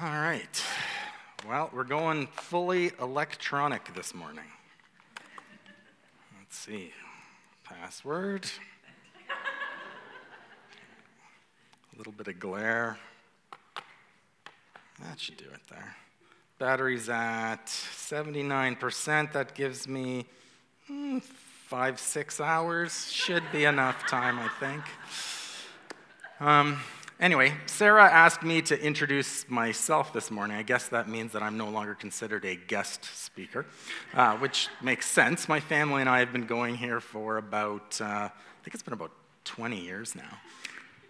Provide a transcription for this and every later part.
All right. Well, we're going fully electronic this morning. Let's see. Password. A little bit of glare. That should do it there. Battery's at 79%. That gives me hmm, five, six hours. Should be enough time, I think. Um, Anyway, Sarah asked me to introduce myself this morning. I guess that means that I'm no longer considered a guest speaker, uh, which makes sense. My family and I have been going here for about, uh, I think it's been about 20 years now.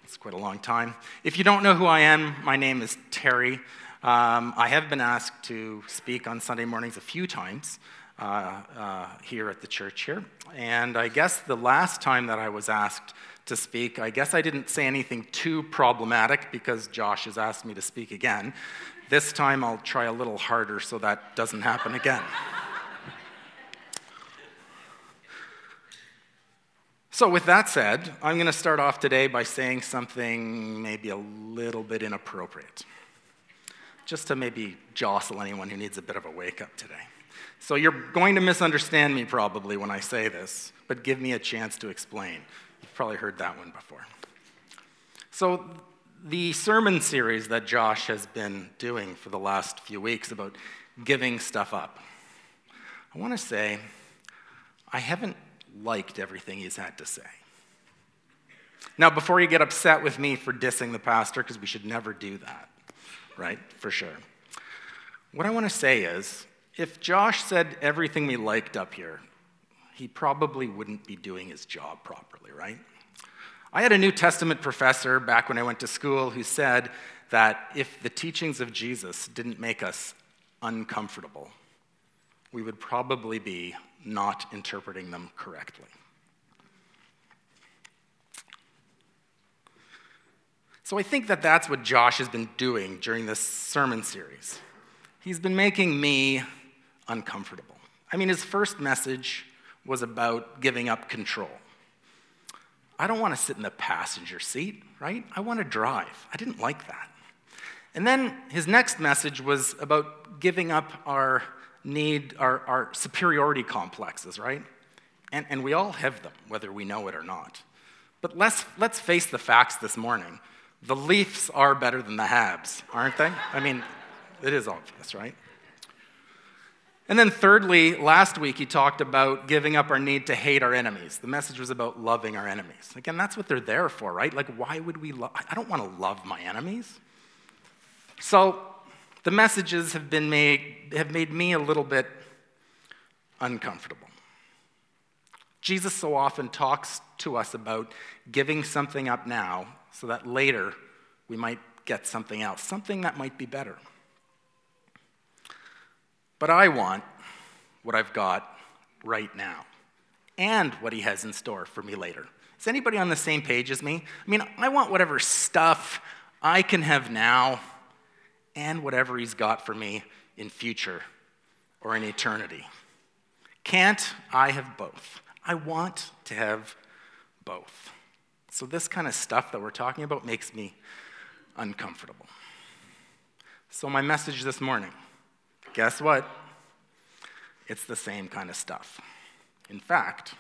It's quite a long time. If you don't know who I am, my name is Terry. Um, I have been asked to speak on Sunday mornings a few times. Uh, uh, here at the church here. And I guess the last time that I was asked to speak, I guess I didn't say anything too problematic because Josh has asked me to speak again. This time I'll try a little harder so that doesn't happen again. So, with that said, I'm going to start off today by saying something maybe a little bit inappropriate, just to maybe jostle anyone who needs a bit of a wake up today. So you're going to misunderstand me probably when I say this, but give me a chance to explain. Probably heard that one before. So, the sermon series that Josh has been doing for the last few weeks about giving stuff up, I want to say I haven't liked everything he's had to say. Now, before you get upset with me for dissing the pastor, because we should never do that, right? For sure. What I want to say is if Josh said everything we liked up here, he probably wouldn't be doing his job properly, right? I had a New Testament professor back when I went to school who said that if the teachings of Jesus didn't make us uncomfortable, we would probably be not interpreting them correctly. So I think that that's what Josh has been doing during this sermon series. He's been making me uncomfortable. I mean, his first message was about giving up control. I don't want to sit in the passenger seat, right? I want to drive. I didn't like that. And then his next message was about giving up our need, our, our superiority complexes, right? And, and we all have them, whether we know it or not. But let's, let's face the facts this morning. The Leafs are better than the Habs, aren't they? I mean, it is obvious, right? And then, thirdly, last week he talked about giving up our need to hate our enemies. The message was about loving our enemies. Again, that's what they're there for, right? Like, why would we love? I don't want to love my enemies. So, the messages have been made, have made me a little bit uncomfortable. Jesus so often talks to us about giving something up now so that later we might get something else, something that might be better. But I want what I've got right now and what he has in store for me later. Is anybody on the same page as me? I mean, I want whatever stuff I can have now and whatever he's got for me in future or in eternity. Can't I have both? I want to have both. So, this kind of stuff that we're talking about makes me uncomfortable. So, my message this morning Guess what? It's the same kind of stuff. In fact,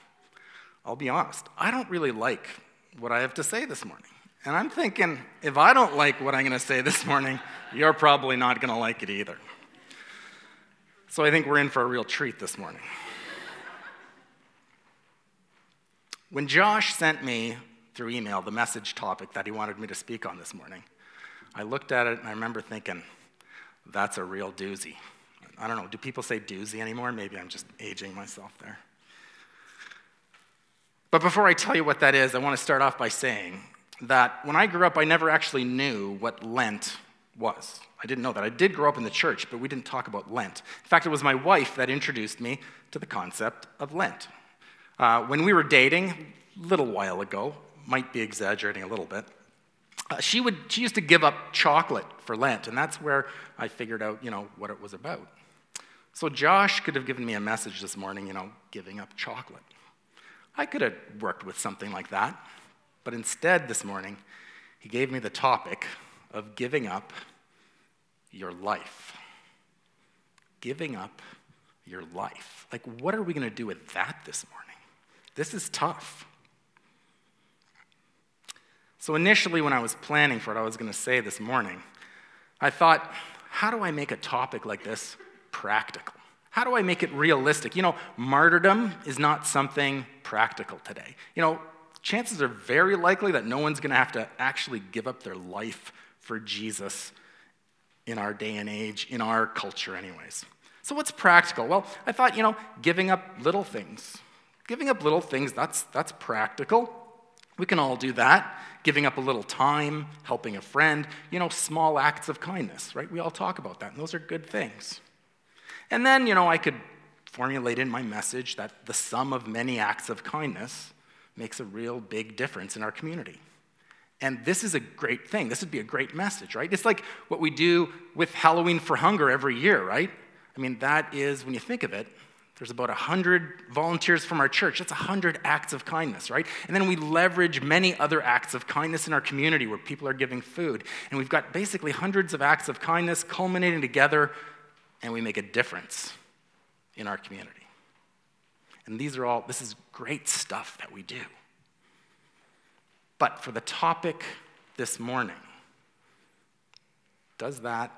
I'll be honest, I don't really like what I have to say this morning. And I'm thinking, if I don't like what I'm going to say this morning, you're probably not going to like it either. So I think we're in for a real treat this morning. When Josh sent me through email the message topic that he wanted me to speak on this morning, I looked at it and I remember thinking, that's a real doozy. I don't know, do people say doozy anymore? Maybe I'm just aging myself there. But before I tell you what that is, I want to start off by saying that when I grew up, I never actually knew what Lent was. I didn't know that. I did grow up in the church, but we didn't talk about Lent. In fact, it was my wife that introduced me to the concept of Lent. Uh, when we were dating, a little while ago, might be exaggerating a little bit, uh, she, would, she used to give up chocolate for Lent, and that's where I figured out, you know, what it was about. So Josh could have given me a message this morning, you know, giving up chocolate. I could have worked with something like that. But instead, this morning, he gave me the topic of giving up your life. Giving up your life. Like, what are we going to do with that this morning? This is tough. So, initially, when I was planning for what I was going to say this morning, I thought, how do I make a topic like this practical? How do I make it realistic? You know, martyrdom is not something practical today. You know, chances are very likely that no one's going to have to actually give up their life for Jesus in our day and age, in our culture, anyways. So, what's practical? Well, I thought, you know, giving up little things. Giving up little things, that's, that's practical. We can all do that. Giving up a little time, helping a friend, you know, small acts of kindness, right? We all talk about that, and those are good things. And then, you know, I could formulate in my message that the sum of many acts of kindness makes a real big difference in our community. And this is a great thing. This would be a great message, right? It's like what we do with Halloween for Hunger every year, right? I mean, that is, when you think of it, there's about 100 volunteers from our church. That's 100 acts of kindness, right? And then we leverage many other acts of kindness in our community where people are giving food. And we've got basically hundreds of acts of kindness culminating together, and we make a difference in our community. And these are all, this is great stuff that we do. But for the topic this morning, does that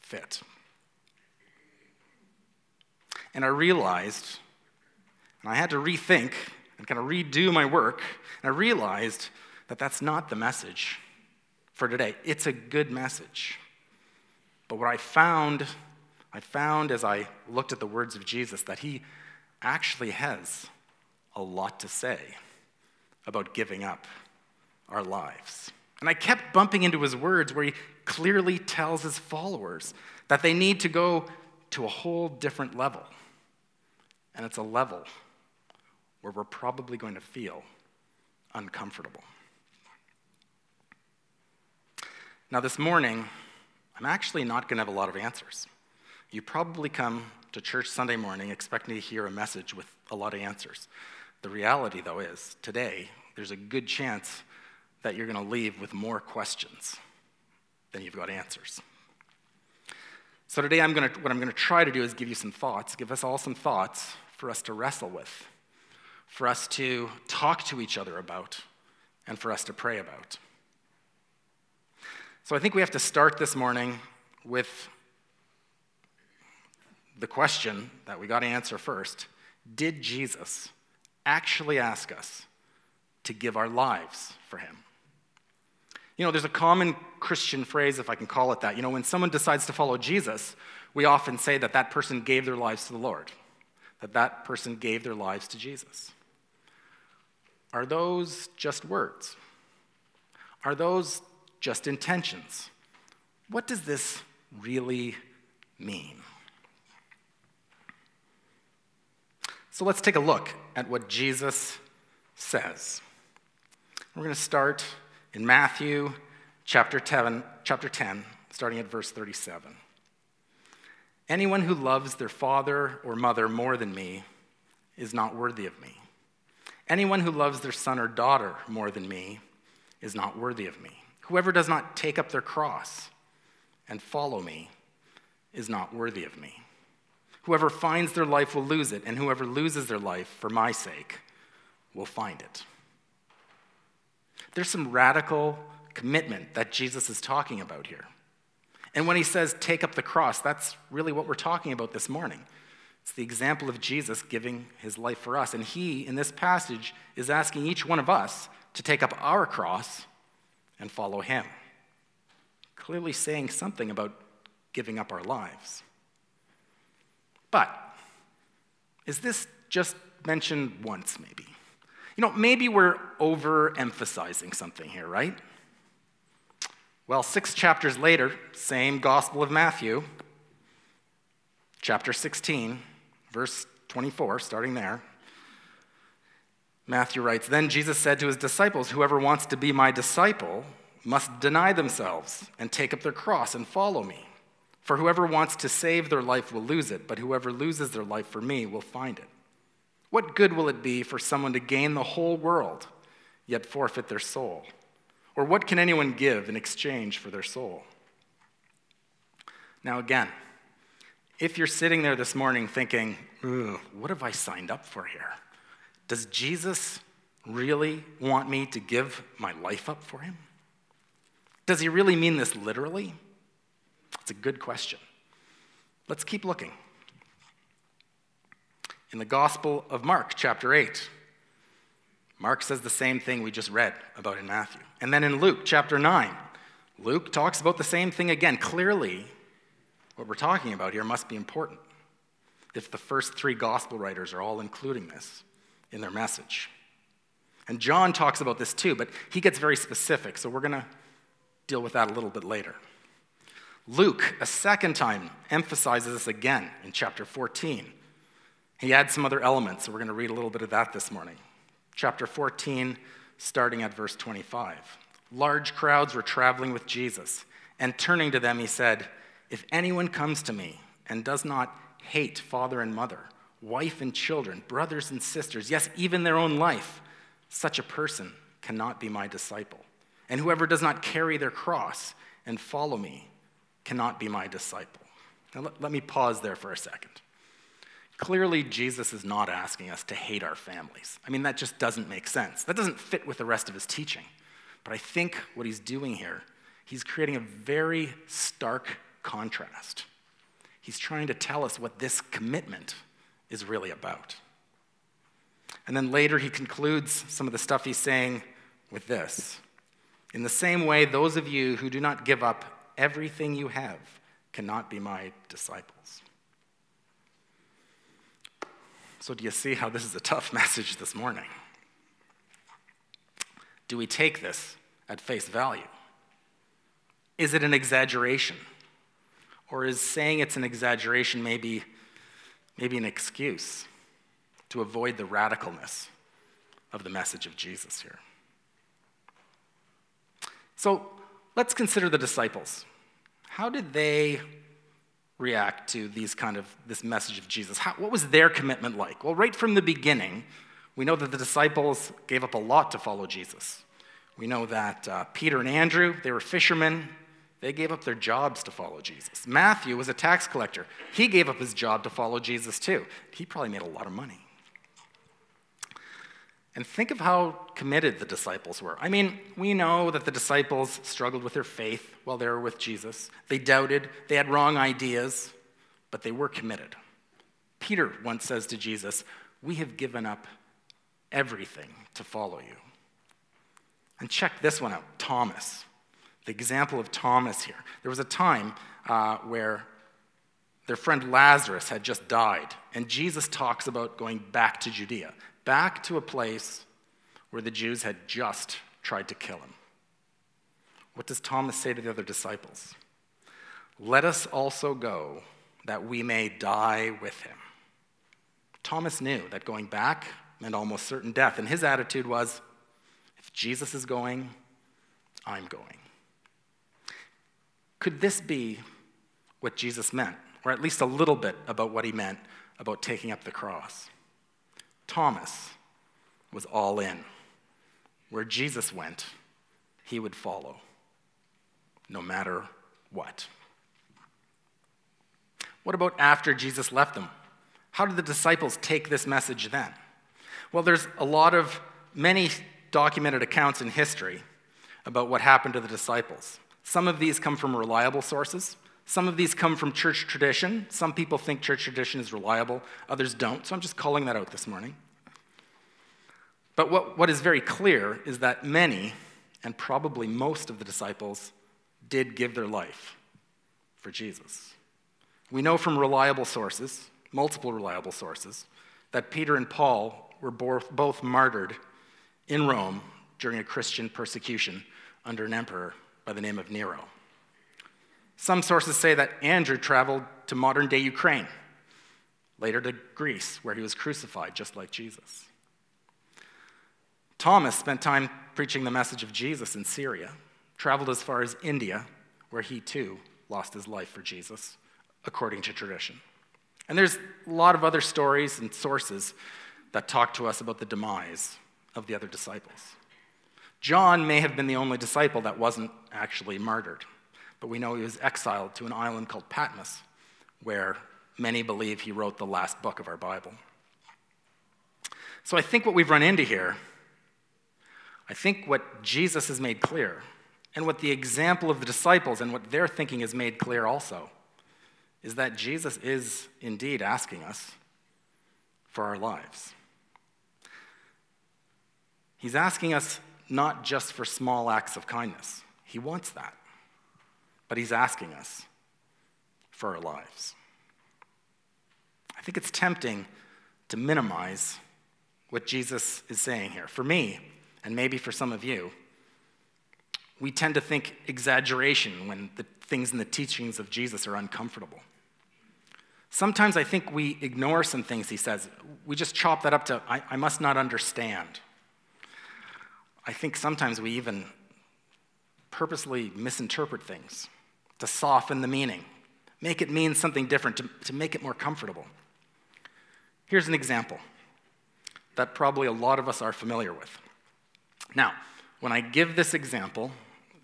fit? And I realized, and I had to rethink and kind of redo my work, and I realized that that's not the message for today. It's a good message. But what I found, I found as I looked at the words of Jesus that he actually has a lot to say about giving up our lives. And I kept bumping into his words where he clearly tells his followers that they need to go to a whole different level. And it's a level where we're probably going to feel uncomfortable. Now, this morning, I'm actually not going to have a lot of answers. You probably come to church Sunday morning expecting to hear a message with a lot of answers. The reality, though, is today, there's a good chance that you're going to leave with more questions than you've got answers. So today, I'm gonna, what I'm going to try to do is give you some thoughts, give us all some thoughts for us to wrestle with, for us to talk to each other about, and for us to pray about. So I think we have to start this morning with the question that we got to answer first Did Jesus actually ask us to give our lives for him? You know, there's a common Christian phrase, if I can call it that. You know, when someone decides to follow Jesus, we often say that that person gave their lives to the Lord that that person gave their lives to Jesus? Are those just words? Are those just intentions? What does this really mean? So let's take a look at what Jesus says. We're going to start in Matthew chapter 10, chapter 10, starting at verse 37. Anyone who loves their father or mother more than me is not worthy of me. Anyone who loves their son or daughter more than me is not worthy of me. Whoever does not take up their cross and follow me is not worthy of me. Whoever finds their life will lose it, and whoever loses their life for my sake will find it. There's some radical commitment that Jesus is talking about here. And when he says, take up the cross, that's really what we're talking about this morning. It's the example of Jesus giving his life for us. And he, in this passage, is asking each one of us to take up our cross and follow him. Clearly saying something about giving up our lives. But is this just mentioned once, maybe? You know, maybe we're overemphasizing something here, right? Well, six chapters later, same Gospel of Matthew, chapter 16, verse 24, starting there. Matthew writes Then Jesus said to his disciples, Whoever wants to be my disciple must deny themselves and take up their cross and follow me. For whoever wants to save their life will lose it, but whoever loses their life for me will find it. What good will it be for someone to gain the whole world, yet forfeit their soul? Or what can anyone give in exchange for their soul? Now, again, if you're sitting there this morning thinking, what have I signed up for here? Does Jesus really want me to give my life up for him? Does he really mean this literally? It's a good question. Let's keep looking. In the Gospel of Mark, chapter 8, Mark says the same thing we just read about in Matthew. And then in Luke, chapter 9, Luke talks about the same thing again. Clearly, what we're talking about here must be important if the first three gospel writers are all including this in their message. And John talks about this too, but he gets very specific, so we're going to deal with that a little bit later. Luke, a second time, emphasizes this again in chapter 14. He adds some other elements, so we're going to read a little bit of that this morning. Chapter 14, starting at verse 25. Large crowds were traveling with Jesus, and turning to them, he said, If anyone comes to me and does not hate father and mother, wife and children, brothers and sisters, yes, even their own life, such a person cannot be my disciple. And whoever does not carry their cross and follow me cannot be my disciple. Now, let, let me pause there for a second. Clearly, Jesus is not asking us to hate our families. I mean, that just doesn't make sense. That doesn't fit with the rest of his teaching. But I think what he's doing here, he's creating a very stark contrast. He's trying to tell us what this commitment is really about. And then later, he concludes some of the stuff he's saying with this In the same way, those of you who do not give up everything you have cannot be my disciples. So, do you see how this is a tough message this morning? Do we take this at face value? Is it an exaggeration? Or is saying it's an exaggeration maybe, maybe an excuse to avoid the radicalness of the message of Jesus here? So let's consider the disciples. How did they react to these kind of this message of Jesus? How, what was their commitment like? Well, right from the beginning, we know that the disciples gave up a lot to follow Jesus. We know that uh, Peter and Andrew, they were fishermen. They gave up their jobs to follow Jesus. Matthew was a tax collector. He gave up his job to follow Jesus too. He probably made a lot of money. And think of how committed the disciples were. I mean, we know that the disciples struggled with their faith while they were with Jesus. They doubted, they had wrong ideas, but they were committed. Peter once says to Jesus, We have given up everything to follow you. And check this one out Thomas, the example of Thomas here. There was a time uh, where their friend Lazarus had just died, and Jesus talks about going back to Judea back to a place where the Jews had just tried to kill him. What does Thomas say to the other disciples? Let us also go that we may die with him. Thomas knew that going back meant almost certain death, and his attitude was if Jesus is going, I'm going. Could this be what Jesus meant, or at least a little bit about what he meant about taking up the cross? Thomas was all in. Where Jesus went, he would follow, no matter what. What about after Jesus left them? How did the disciples take this message then? Well, there's a lot of many documented accounts in history about what happened to the disciples. Some of these come from reliable sources. Some of these come from church tradition. Some people think church tradition is reliable, others don't. So I'm just calling that out this morning. But what, what is very clear is that many, and probably most of the disciples, did give their life for Jesus. We know from reliable sources, multiple reliable sources, that Peter and Paul were both martyred in Rome during a Christian persecution under an emperor by the name of Nero. Some sources say that Andrew traveled to modern day Ukraine, later to Greece, where he was crucified just like Jesus. Thomas spent time preaching the message of Jesus in Syria, traveled as far as India, where he too lost his life for Jesus, according to tradition. And there's a lot of other stories and sources that talk to us about the demise of the other disciples. John may have been the only disciple that wasn't actually martyred. But we know he was exiled to an island called Patmos, where many believe he wrote the last book of our Bible. So I think what we've run into here, I think what Jesus has made clear, and what the example of the disciples and what their thinking has made clear also, is that Jesus is indeed asking us for our lives. He's asking us not just for small acts of kindness, He wants that, but He's asking us for our lives. I think it's tempting to minimize what Jesus is saying here. For me, and maybe for some of you, we tend to think exaggeration when the things in the teachings of Jesus are uncomfortable. Sometimes I think we ignore some things he says. We just chop that up to, I, I must not understand. I think sometimes we even purposely misinterpret things to soften the meaning, make it mean something different, to, to make it more comfortable. Here's an example that probably a lot of us are familiar with. Now, when I give this example,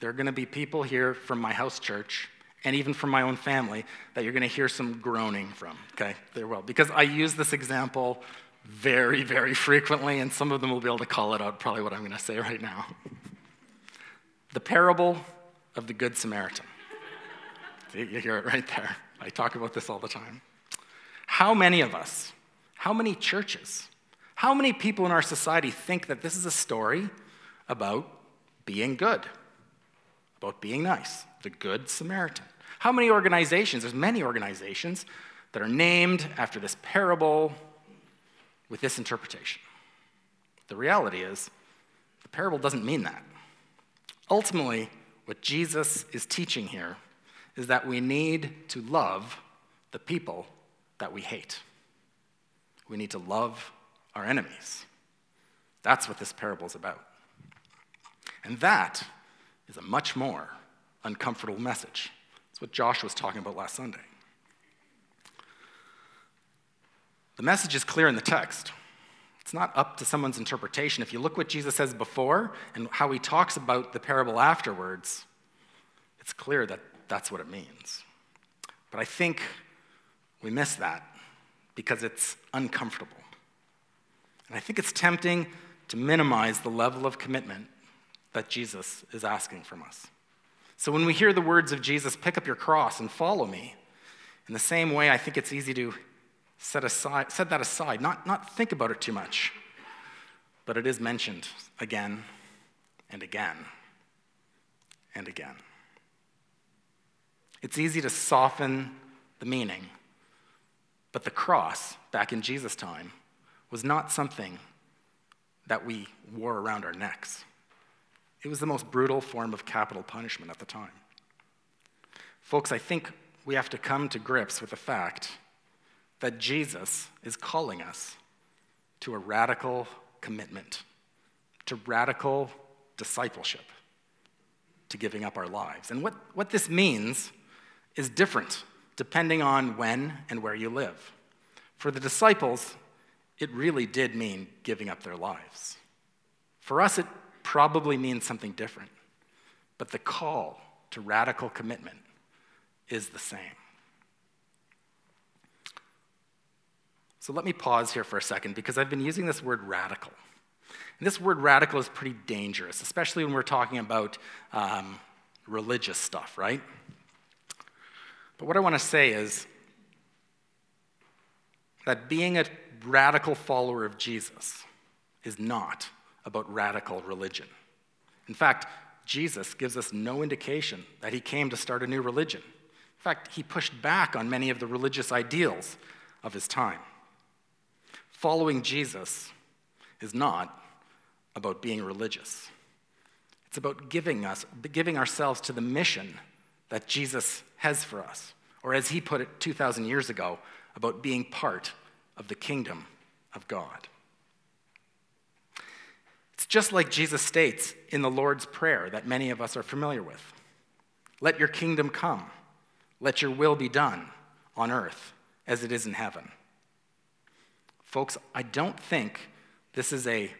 there are going to be people here from my house church and even from my own family that you're going to hear some groaning from, okay? There will. Because I use this example very, very frequently, and some of them will be able to call it out, probably what I'm going to say right now. The parable of the Good Samaritan. You hear it right there. I talk about this all the time. How many of us, how many churches, how many people in our society think that this is a story about being good, about being nice, the Good Samaritan? How many organizations, there's many organizations that are named after this parable with this interpretation. The reality is, the parable doesn't mean that. Ultimately, what Jesus is teaching here is that we need to love the people that we hate. We need to love our enemies. That's what this parable is about. And that is a much more uncomfortable message. It's what Josh was talking about last Sunday. The message is clear in the text. It's not up to someone's interpretation. If you look what Jesus says before and how he talks about the parable afterwards, it's clear that that's what it means. But I think we miss that because it's uncomfortable. And I think it's tempting to minimize the level of commitment that Jesus is asking from us. So when we hear the words of Jesus, pick up your cross and follow me, in the same way, I think it's easy to set, aside, set that aside, not, not think about it too much. But it is mentioned again and again and again. It's easy to soften the meaning, but the cross, back in Jesus' time, was not something that we wore around our necks. It was the most brutal form of capital punishment at the time. Folks, I think we have to come to grips with the fact that Jesus is calling us to a radical commitment, to radical discipleship, to giving up our lives. And what, what this means is different depending on when and where you live. For the disciples, it really did mean giving up their lives. For us, it probably means something different, but the call to radical commitment is the same. So let me pause here for a second because I've been using this word radical. And this word radical is pretty dangerous, especially when we're talking about um, religious stuff, right? But what I want to say is that being a radical follower of Jesus is not about radical religion. In fact, Jesus gives us no indication that he came to start a new religion. In fact, he pushed back on many of the religious ideals of his time. Following Jesus is not about being religious. It's about giving us giving ourselves to the mission that Jesus has for us. Or as he put it 2000 years ago, about being part of the kingdom of God. It's just like Jesus states in the Lord's Prayer that many of us are familiar with Let your kingdom come, let your will be done on earth as it is in heaven. Folks, I don't think this is a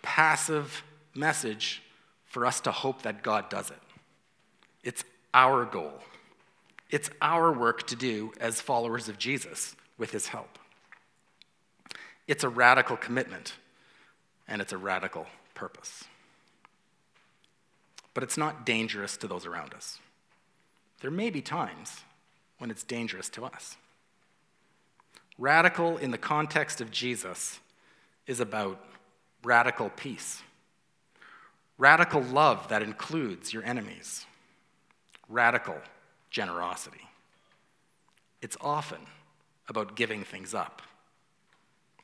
passive message for us to hope that God does it. It's our goal. It's our work to do as followers of Jesus with his help. It's a radical commitment, and it's a radical purpose. But it's not dangerous to those around us. There may be times when it's dangerous to us. Radical in the context of Jesus is about radical peace, radical love that includes your enemies, radical generosity. It's often about giving things up,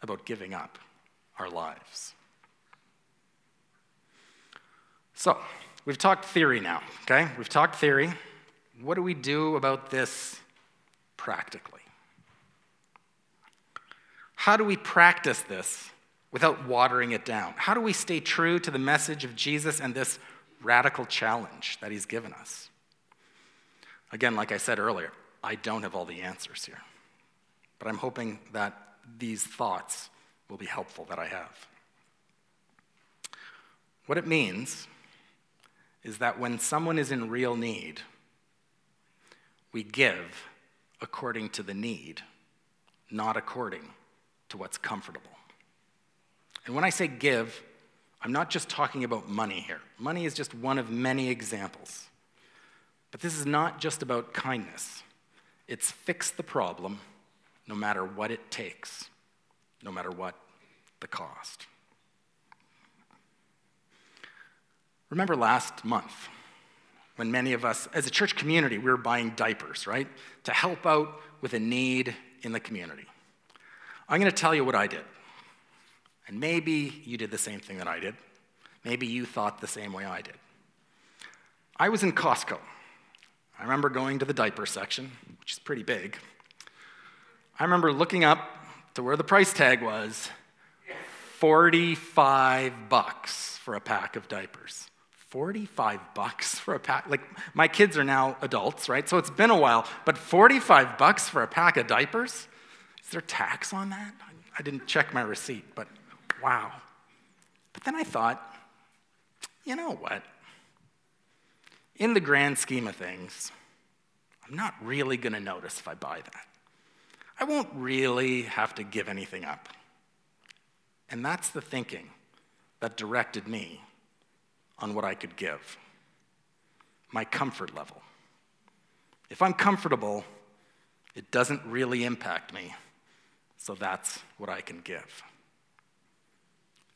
about giving up our lives. So, we've talked theory now, okay? We've talked theory. What do we do about this practically? How do we practice this without watering it down? How do we stay true to the message of Jesus and this radical challenge that he's given us? Again, like I said earlier, I don't have all the answers here, but I'm hoping that these thoughts will be helpful that I have. What it means is that when someone is in real need, we give according to the need, not according to what's comfortable. And when I say give, I'm not just talking about money here. Money is just one of many examples. But this is not just about kindness, it's fix the problem no matter what it takes, no matter what the cost. Remember last month when many of us, as a church community, we were buying diapers, right? To help out with a need in the community. I'm going to tell you what I did. And maybe you did the same thing that I did. Maybe you thought the same way I did. I was in Costco. I remember going to the diaper section, which is pretty big. I remember looking up to where the price tag was 45 bucks for a pack of diapers. 45 bucks for a pack. Like, my kids are now adults, right? So it's been a while, but 45 bucks for a pack of diapers? Is there tax on that? I didn't check my receipt, but wow. But then I thought, you know what? In the grand scheme of things, I'm not really going to notice if I buy that. I won't really have to give anything up. And that's the thinking that directed me on what I could give my comfort level. If I'm comfortable, it doesn't really impact me, so that's what I can give.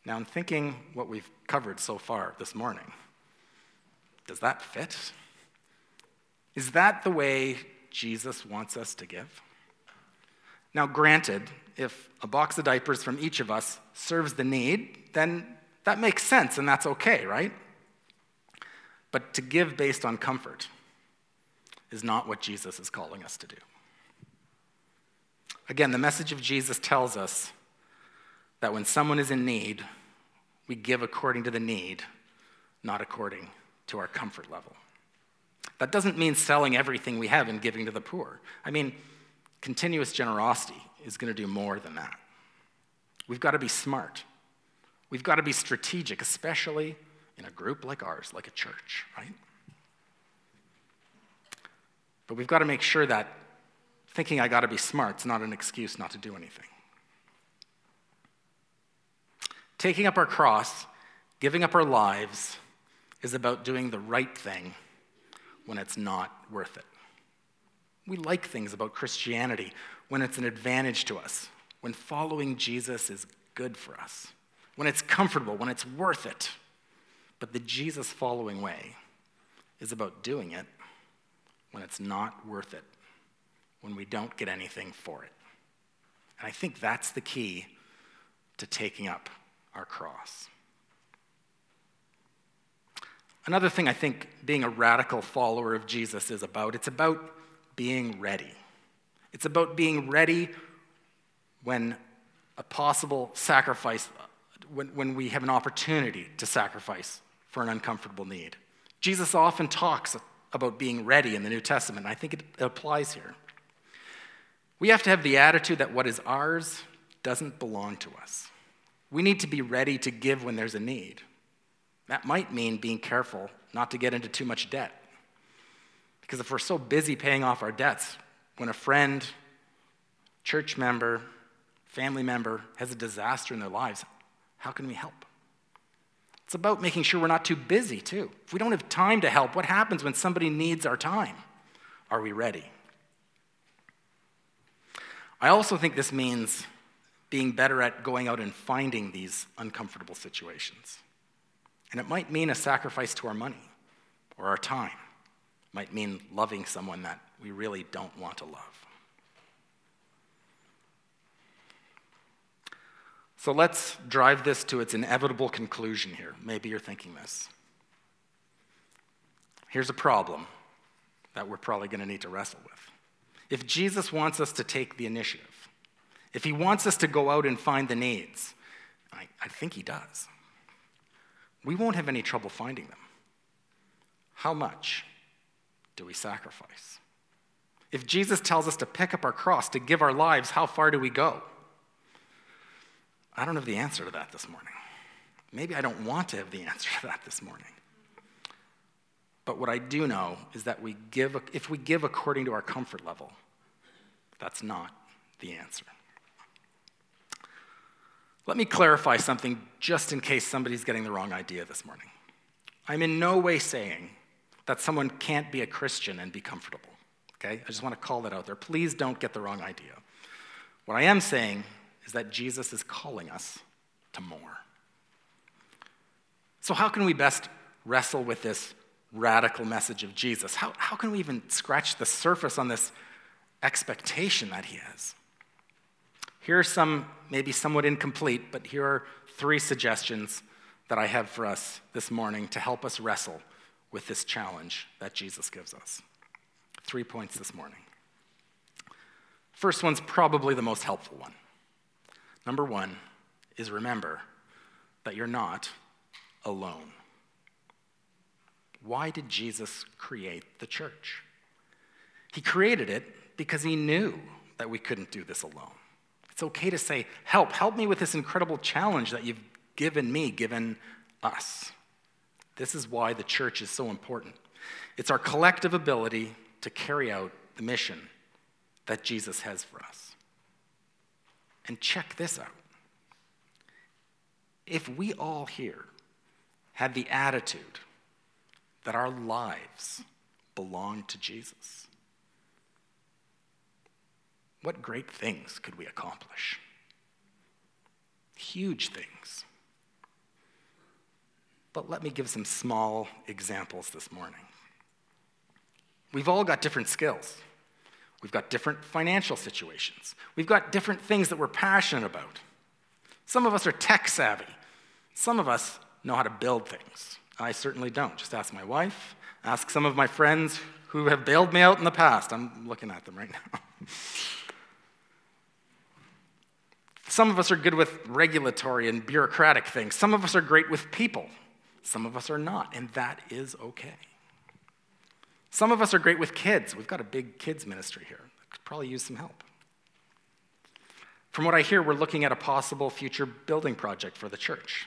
Now, in thinking what we've covered so far this morning, does that fit? Is that the way Jesus wants us to give? Now, granted, if a box of diapers from each of us serves the need, then that makes sense and that's okay, right? But to give based on comfort is not what Jesus is calling us to do. Again, the message of Jesus tells us that when someone is in need, we give according to the need, not according to our comfort level. That doesn't mean selling everything we have and giving to the poor. I mean, continuous generosity is going to do more than that. We've got to be smart. We've got to be strategic, especially in a group like ours, like a church, right? But we've got to make sure that thinking I got to be smart is not an excuse not to do anything. Taking up our cross, giving up our lives, is about doing the right thing when it's not worth it. We like things about Christianity when it's an advantage to us, when following Jesus is good for us, when it's comfortable, when it's worth it. But the Jesus following way is about doing it when it's not worth it, when we don't get anything for it. And I think that's the key to taking up our cross. Another thing I think being a radical follower of Jesus is about, it's about being ready. It's about being ready when a possible sacrifice, when, when we have an opportunity to sacrifice for an uncomfortable need. Jesus often talks about being ready in the New Testament. And I think it applies here. We have to have the attitude that what is ours doesn't belong to us. We need to be ready to give when there's a need. That might mean being careful not to get into too much debt. Because if we're so busy paying off our debts, when a friend, church member, family member has a disaster in their lives, how can we help? It's about making sure we're not too busy, too. If we don't have time to help, what happens when somebody needs our time? Are we ready? I also think this means being better at going out and finding these uncomfortable situations. And it might mean a sacrifice to our money or our time. It might mean loving someone that we really don't want to love. So let's drive this to its inevitable conclusion here. Maybe you're thinking this. Here's a problem that we're probably going to need to wrestle with. If Jesus wants us to take the initiative, if he wants us to go out and find the needs, I, I think he does, we won't have any trouble finding them. How much do we sacrifice? If Jesus tells us to pick up our cross, to give our lives, how far do we go? I don't have the answer to that this morning. Maybe I don't want to have the answer to that this morning. But what I do know is that we give, if we give according to our comfort level, that's not the answer. Let me clarify something just in case somebody's getting the wrong idea this morning. I'm in no way saying that someone can't be a Christian and be comfortable. Okay? I just want to call that out there. Please don't get the wrong idea. What I am saying is that Jesus is calling us to more. So, how can we best wrestle with this radical message of Jesus? How, how can we even scratch the surface on this expectation that he has? Here are some, maybe somewhat incomplete, but here are three suggestions that I have for us this morning to help us wrestle with this challenge that Jesus gives us. Three points this morning. First one's probably the most helpful one. Number one is remember that you're not alone. Why did Jesus create the church? He created it because he knew that we couldn't do this alone. It's okay to say, Help, help me with this incredible challenge that you've given me, given us. This is why the church is so important. It's our collective ability to carry out the mission that Jesus has for us. And check this out. If we all here had the attitude that our lives belong to Jesus, what great things could we accomplish? Huge things. But let me give some small examples this morning. We've all got different skills. We've got different financial situations. We've got different things that we're passionate about. Some of us are tech savvy. Some of us know how to build things. I certainly don't. Just ask my wife, ask some of my friends who have bailed me out in the past. I'm looking at them right now. Some of us are good with regulatory and bureaucratic things. Some of us are great with people. Some of us are not, and that is okay. Some of us are great with kids. We've got a big kids ministry here. Could probably use some help. From what I hear, we're looking at a possible future building project for the church.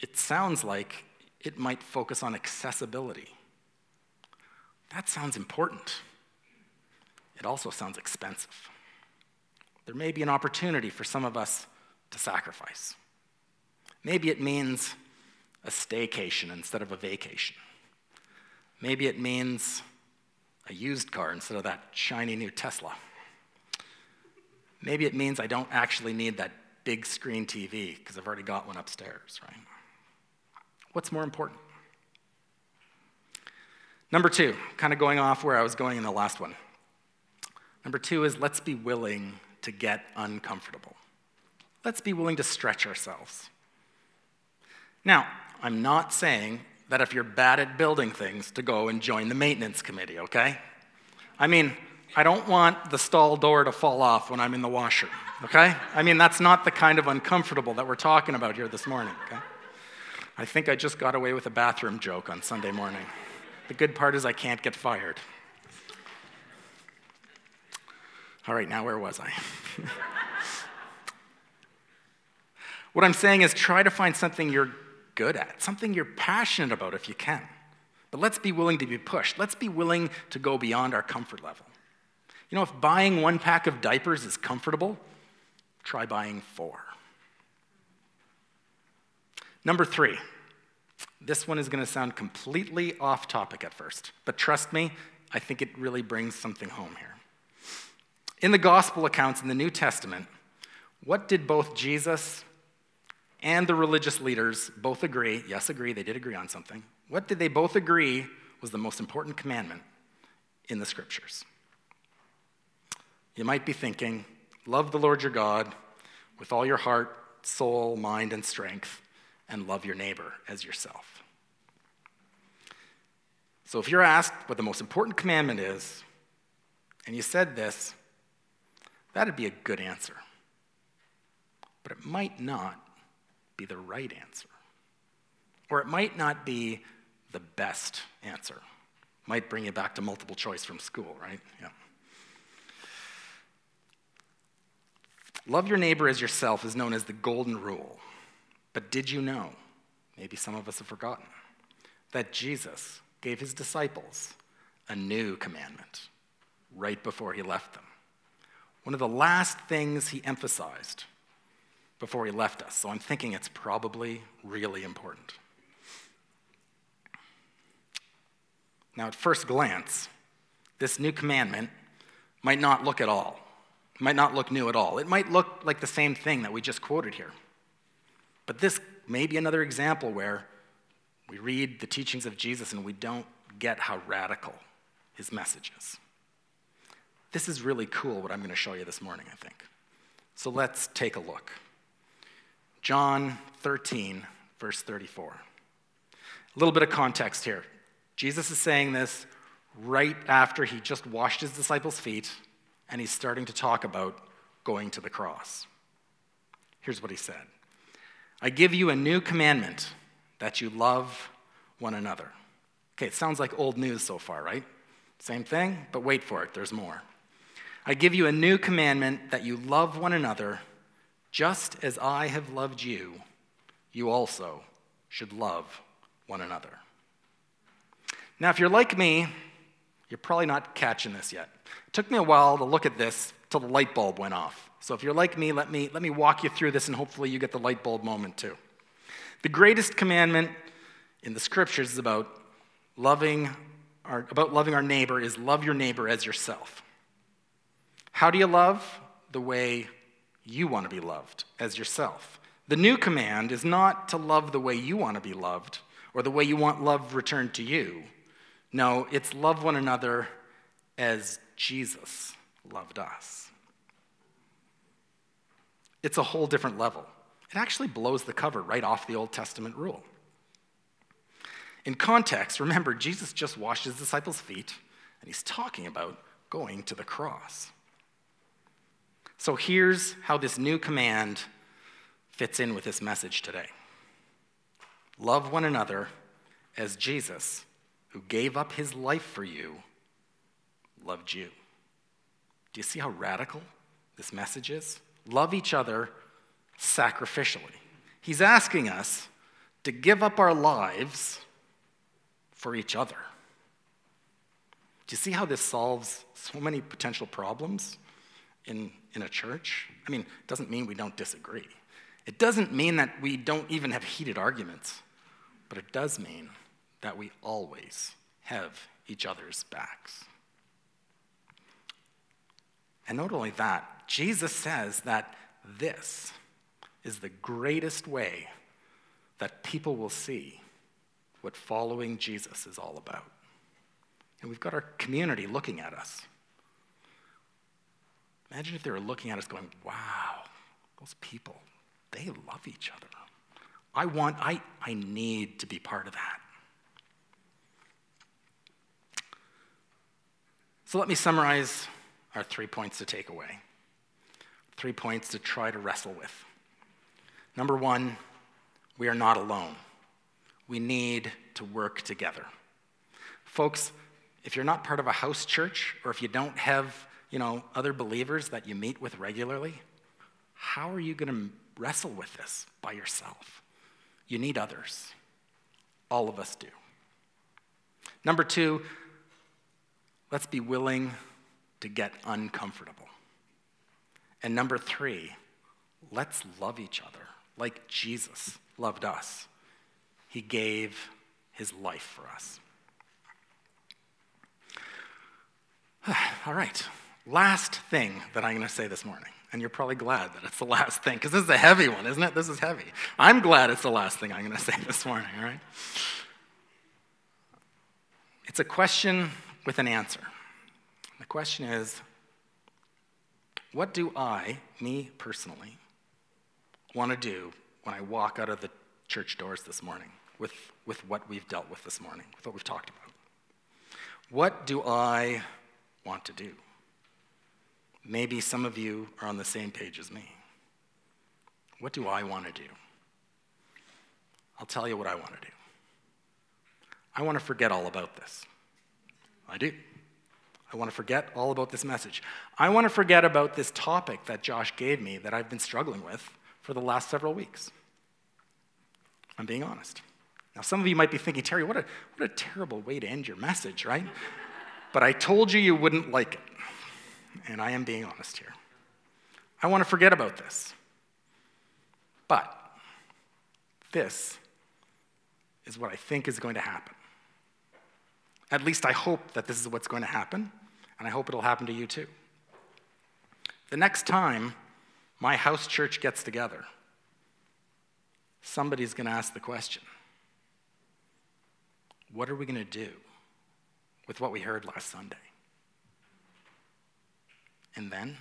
It sounds like it might focus on accessibility. That sounds important. It also sounds expensive. There may be an opportunity for some of us to sacrifice. Maybe it means a staycation instead of a vacation. Maybe it means a used car instead of that shiny new Tesla. Maybe it means I don't actually need that big screen TV because I've already got one upstairs, right? What's more important? Number two, kind of going off where I was going in the last one. Number two is let's be willing to get uncomfortable. Let's be willing to stretch ourselves. Now, I'm not saying that if you're bad at building things, to go and join the maintenance committee, okay? I mean, I don't want the stall door to fall off when I'm in the washer, okay? I mean, that's not the kind of uncomfortable that we're talking about here this morning, okay? I think I just got away with a bathroom joke on Sunday morning. The good part is I can't get fired. All right, now where was I? what I'm saying is try to find something you're good at, something you're passionate about if you can. But let's be willing to be pushed. Let's be willing to go beyond our comfort level. You know, if buying one pack of diapers is comfortable, try buying four. Number three, this one is going to sound completely off topic at first, but trust me, I think it really brings something home here. In the gospel accounts in the New Testament, what did both Jesus and the religious leaders both agree? Yes, agree, they did agree on something. What did they both agree was the most important commandment in the scriptures? You might be thinking, love the Lord your God with all your heart, soul, mind, and strength, and love your neighbor as yourself. So if you're asked what the most important commandment is, and you said this, that'd be a good answer. But it might not be the right answer. Or it might not be the best answer. Might bring you back to multiple choice from school, right? Yeah. Love your neighbor as yourself is known as the golden rule. But did you know, maybe some of us have forgotten, that Jesus gave his disciples a new commandment right before he left them? One of the last things he emphasized before he left us, so I'm thinking it's probably really important. Now, at first glance, this new commandment might not look at all, might not look new at all. It might look like the same thing that we just quoted here. But this may be another example where we read the teachings of Jesus and we don't get how radical his message is. This is really cool what I'm going to show you this morning, I think. So let's take a look. John 13, verse 34. A little bit of context here. Jesus is saying this right after he just washed his disciples' feet and he's starting to talk about going to the cross. Here's what he said I give you a new commandment that you love one another. Okay, it sounds like old news so far, right? Same thing, but wait for it, there's more. I give you a new commandment that you love one another just as I have loved you, you also should love one another. Now, if you're like me, you're probably not catching this yet. It took me a while to look at this till the light bulb went off. So if you're like me, let me, let me walk you through this and hopefully you get the light bulb moment too. The greatest commandment in the scriptures is about loving our, about loving our neighbor is love your neighbor as yourself. How do you love? The way you want to be loved as yourself. The new command is not to love the way you want to be loved or the way you want love returned to you. No, it's love one another as Jesus loved us. It's a whole different level. It actually blows the cover right off the Old Testament rule. In context, remember, Jesus just washed his disciples' feet, and he's talking about going to the cross. So here's how this new command fits in with this message today Love one another as Jesus, who gave up his life for you, loved you. Do you see how radical this message is? Love each other sacrificially. He's asking us to give up our lives for each other. Do you see how this solves so many potential problems in, in a church? I mean, it doesn't mean we don't disagree. It doesn't mean that we don't even have heated arguments, but it does mean that we always have each other's backs. And not only that, Jesus says that this is the greatest way that people will see what following Jesus is all about. And we've got our community looking at us. Imagine if they were looking at us going, wow, those people, they love each other. I want, I, I need to be part of that. So let me summarize our three points to take away. Three points to try to wrestle with. Number one, we are not alone. We need to work together. Folks, if you're not part of a house church or if you don't have you know, other believers that you meet with regularly, how are you going to wrestle with this by yourself? You need others. All of us do. Number two, let's be willing to get uncomfortable. And number three, let's love each other like Jesus loved us. He gave his life for us. All right, last thing that I'm going to say this morning. And you're probably glad that it's the last thing, because this is a heavy one, isn't it? This is heavy. I'm glad it's the last thing I'm going to say this morning, all right? It's a question with an answer. The question is what do I, me personally, want to do when I walk out of the church doors this morning with, with what we've dealt with this morning, with what we've talked about? What do I want to do? Maybe some of you are on the same page as me. What do I want to do? I'll tell you what I want to do. I want to forget all about this. I do. I want to forget all about this message. I want to forget about this topic that Josh gave me that I've been struggling with for the last several weeks. I'm being honest. Now, some of you might be thinking, Terry, what a, what a terrible way to end your message, right? but I told you you wouldn't like it. And I am being honest here. I want to forget about this. But this is what I think is going to happen. At least I hope that this is what's going to happen, and I hope it'll happen to you too. The next time my house church gets together, somebody's going to ask the question what are we going to do with what we heard last Sunday? And then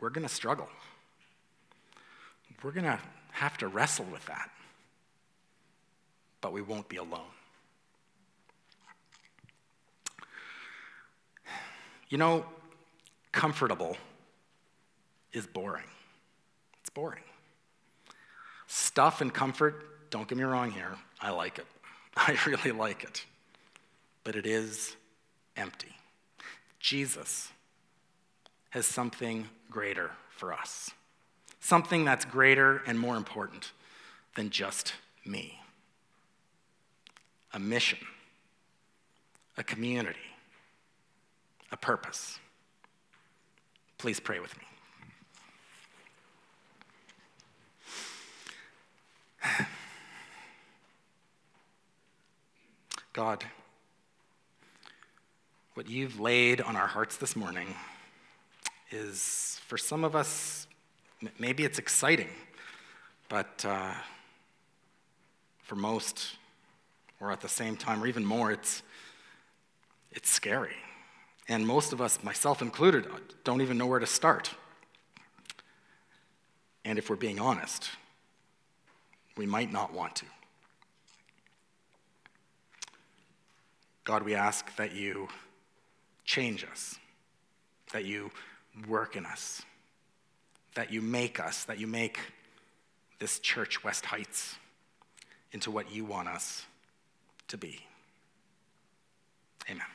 we're going to struggle. We're going to have to wrestle with that. But we won't be alone. You know, comfortable is boring. It's boring. Stuff and comfort, don't get me wrong here, I like it. I really like it. But it is empty. Jesus has something greater for us, something that's greater and more important than just me a mission, a community, a purpose. Please pray with me. God, what you've laid on our hearts this morning is, for some of us, maybe it's exciting, but uh, for most, or at the same time, or even more, it's, it's scary. And most of us, myself included, don't even know where to start. And if we're being honest, we might not want to. God, we ask that you change us, that you work in us, that you make us, that you make this church, West Heights, into what you want us to be. Amen.